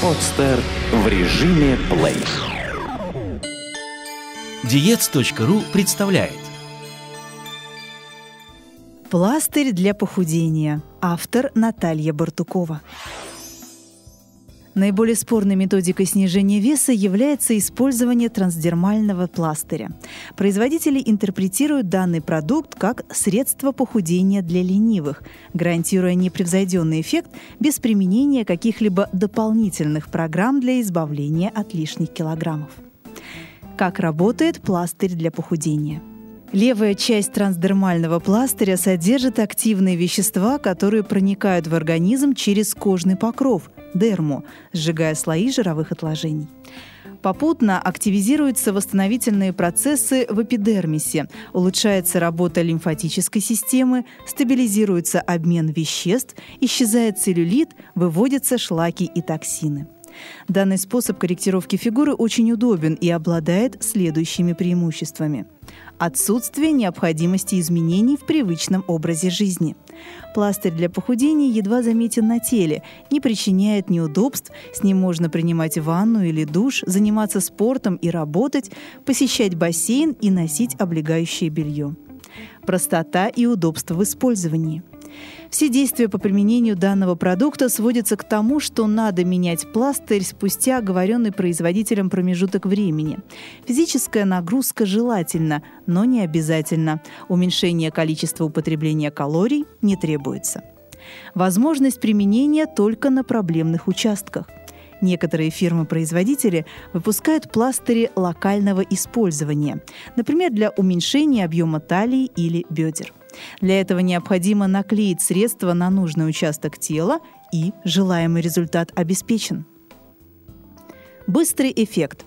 Подстер в режиме плей. Диец.ру представляет Пластырь для похудения. Автор Наталья Бартукова. Наиболее спорной методикой снижения веса является использование трансдермального пластыря. Производители интерпретируют данный продукт как средство похудения для ленивых, гарантируя непревзойденный эффект без применения каких-либо дополнительных программ для избавления от лишних килограммов. Как работает пластырь для похудения? Левая часть трансдермального пластыря содержит активные вещества, которые проникают в организм через кожный покров – дерму, сжигая слои жировых отложений. Попутно активизируются восстановительные процессы в эпидермисе, улучшается работа лимфатической системы, стабилизируется обмен веществ, исчезает целлюлит, выводятся шлаки и токсины. Данный способ корректировки фигуры очень удобен и обладает следующими преимуществами. Отсутствие необходимости изменений в привычном образе жизни. Пластырь для похудения едва заметен на теле, не причиняет неудобств, с ним можно принимать ванну или душ, заниматься спортом и работать, посещать бассейн и носить облегающее белье. Простота и удобство в использовании – все действия по применению данного продукта сводятся к тому, что надо менять пластырь спустя оговоренный производителем промежуток времени. Физическая нагрузка желательна, но не обязательно. Уменьшение количества употребления калорий не требуется. Возможность применения только на проблемных участках. Некоторые фирмы-производители выпускают пластыри локального использования, например, для уменьшения объема талии или бедер. Для этого необходимо наклеить средство на нужный участок тела и желаемый результат обеспечен. Быстрый эффект.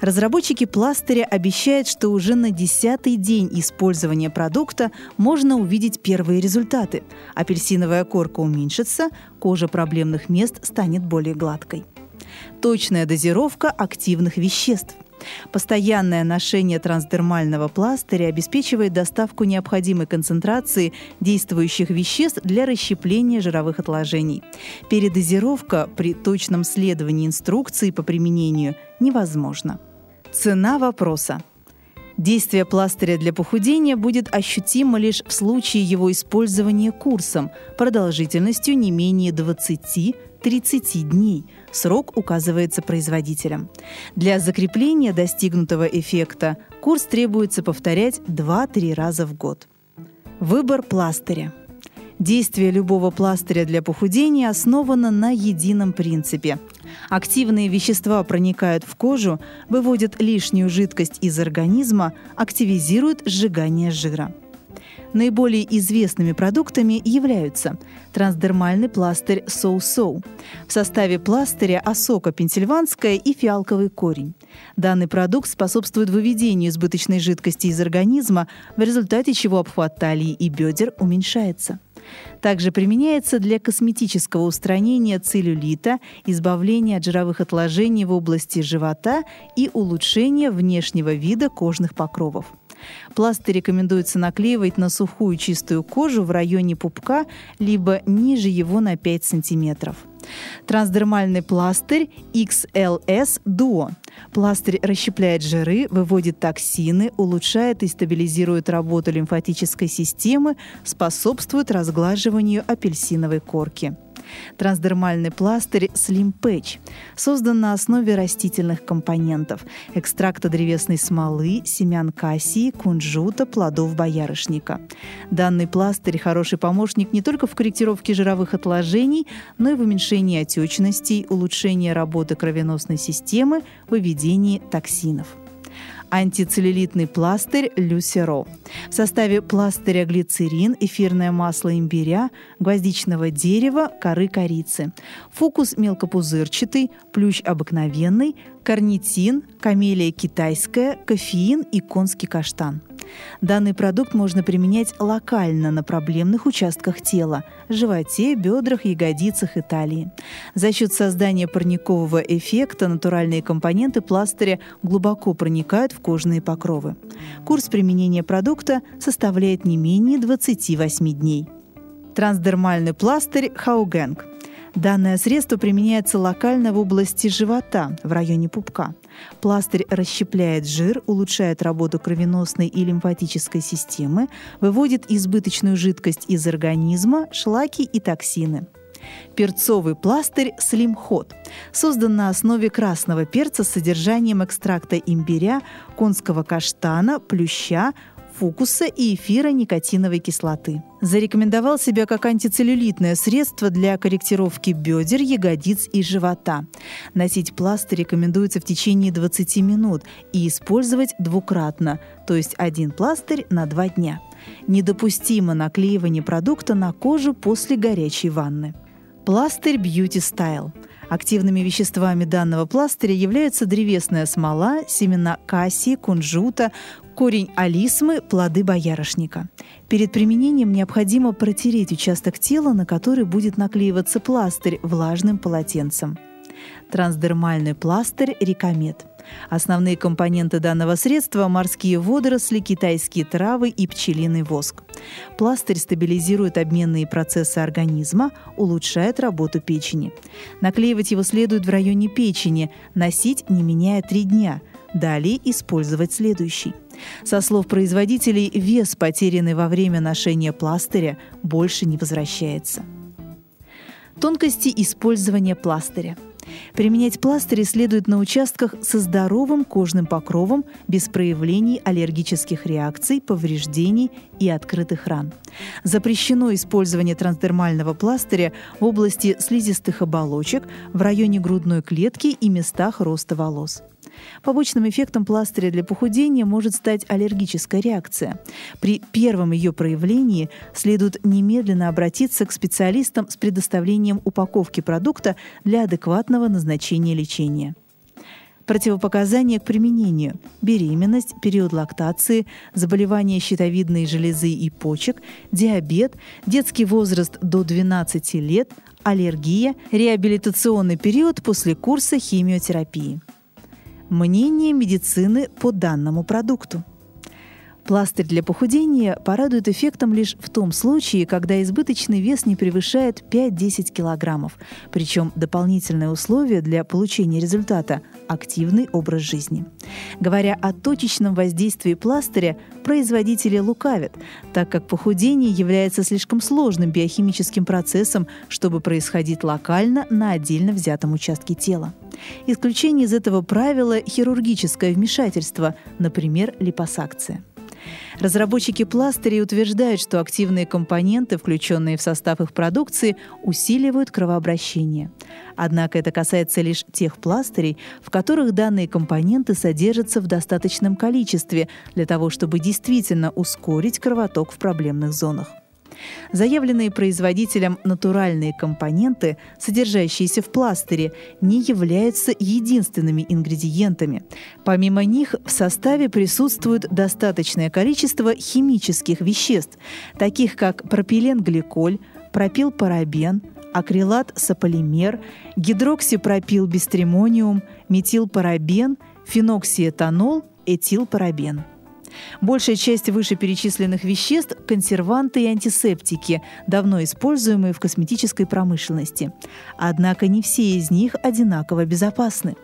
Разработчики пластыря обещают, что уже на десятый день использования продукта можно увидеть первые результаты. Апельсиновая корка уменьшится, кожа проблемных мест станет более гладкой. Точная дозировка активных веществ – Постоянное ношение трансдермального пластыря обеспечивает доставку необходимой концентрации действующих веществ для расщепления жировых отложений. Передозировка при точном следовании инструкции по применению невозможна. Цена вопроса. Действие пластыря для похудения будет ощутимо лишь в случае его использования курсом продолжительностью не менее 20-30 дней – Срок указывается производителем. Для закрепления достигнутого эффекта курс требуется повторять 2-3 раза в год. Выбор пластыря. Действие любого пластыря для похудения основано на едином принципе. Активные вещества проникают в кожу, выводят лишнюю жидкость из организма, активизируют сжигание жира. Наиболее известными продуктами являются трансдермальный пластырь Соу-Соу. В составе пластыря осока пенсильванская и фиалковый корень. Данный продукт способствует выведению избыточной жидкости из организма, в результате чего обхват талии и бедер уменьшается. Также применяется для косметического устранения целлюлита, избавления от жировых отложений в области живота и улучшения внешнего вида кожных покровов. Пластырь рекомендуется наклеивать на сухую чистую кожу в районе пупка, либо ниже его на 5 сантиметров. Трансдермальный пластырь XLS Duo. Пластырь расщепляет жиры, выводит токсины, улучшает и стабилизирует работу лимфатической системы, способствует разглаживанию апельсиновой корки. Трансдермальный пластырь Slim Patch создан на основе растительных компонентов – экстракта древесной смолы, семян кассии, кунжута, плодов боярышника. Данный пластырь – хороший помощник не только в корректировке жировых отложений, но и в уменьшении отечностей, улучшении работы кровеносной системы, выведении токсинов антицеллюлитный пластырь Люсеро. В составе пластыря глицерин, эфирное масло имбиря, гвоздичного дерева, коры корицы. Фокус мелкопузырчатый, плющ обыкновенный, карнитин, камелия китайская, кофеин и конский каштан. Данный продукт можно применять локально на проблемных участках тела – животе, бедрах, ягодицах и талии. За счет создания парникового эффекта натуральные компоненты пластыря глубоко проникают в кожные покровы. Курс применения продукта составляет не менее 28 дней. Трансдермальный пластырь Хаугенг – Данное средство применяется локально в области живота, в районе пупка. Пластырь расщепляет жир, улучшает работу кровеносной и лимфатической системы, выводит избыточную жидкость из организма, шлаки и токсины. Перцовый пластырь «Слимхот» создан на основе красного перца с содержанием экстракта имбиря, конского каштана, плюща, фукуса и эфира никотиновой кислоты. Зарекомендовал себя как антицеллюлитное средство для корректировки бедер, ягодиц и живота. Носить пластырь рекомендуется в течение 20 минут и использовать двукратно, то есть один пластырь на два дня. Недопустимо наклеивание продукта на кожу после горячей ванны. Пластырь Beauty Style. Активными веществами данного пластыря являются древесная смола, семена кассии, кунжута, корень алисмы, плоды боярышника. Перед применением необходимо протереть участок тела, на который будет наклеиваться пластырь влажным полотенцем. Трансдермальный пластырь Рекомет. Основные компоненты данного средства – морские водоросли, китайские травы и пчелиный воск. Пластырь стабилизирует обменные процессы организма, улучшает работу печени. Наклеивать его следует в районе печени, носить не меняя три дня. Далее использовать следующий – со слов производителей, вес, потерянный во время ношения пластыря, больше не возвращается. Тонкости использования пластыря – Применять пластыри следует на участках со здоровым кожным покровом, без проявлений аллергических реакций, повреждений и открытых ран. Запрещено использование трансдермального пластыря в области слизистых оболочек, в районе грудной клетки и местах роста волос. Побочным эффектом пластыря для похудения может стать аллергическая реакция. При первом ее проявлении следует немедленно обратиться к специалистам с предоставлением упаковки продукта для адекватного назначения лечения. Противопоказания к применению – беременность, период лактации, заболевания щитовидной железы и почек, диабет, детский возраст до 12 лет, аллергия, реабилитационный период после курса химиотерапии. Мнение медицины по данному продукту. Пластырь для похудения порадует эффектом лишь в том случае, когда избыточный вес не превышает 5-10 килограммов. Причем дополнительное условие для получения результата – активный образ жизни. Говоря о точечном воздействии пластыря, производители лукавят, так как похудение является слишком сложным биохимическим процессом, чтобы происходить локально на отдельно взятом участке тела. Исключение из этого правила – хирургическое вмешательство, например, липосакция. Разработчики пластырей утверждают, что активные компоненты, включенные в состав их продукции, усиливают кровообращение. Однако это касается лишь тех пластырей, в которых данные компоненты содержатся в достаточном количестве для того, чтобы действительно ускорить кровоток в проблемных зонах. Заявленные производителем натуральные компоненты, содержащиеся в пластыре, не являются единственными ингредиентами. Помимо них в составе присутствует достаточное количество химических веществ, таких как пропиленгликоль, пропилпарабен, акрилат-сополимер, гидроксипропилбистремониум, метилпарабен, феноксиэтанол, этилпарабен. Большая часть вышеперечисленных веществ – консерванты и антисептики, давно используемые в косметической промышленности. Однако не все из них одинаково безопасны.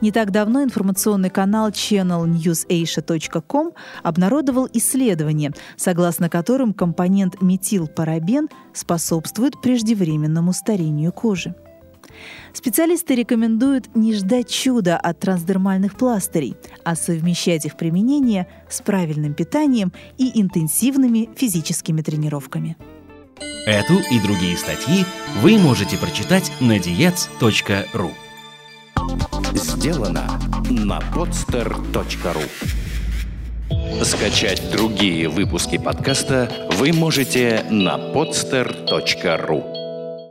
Не так давно информационный канал channelnewsasia.com обнародовал исследование, согласно которым компонент метилпарабен способствует преждевременному старению кожи. Специалисты рекомендуют не ждать чуда от трансдермальных пластырей, а совмещать их применение с правильным питанием и интенсивными физическими тренировками. Эту и другие статьи вы можете прочитать на diets.ru Сделано на podster.ru Скачать другие выпуски подкаста вы можете на podster.ru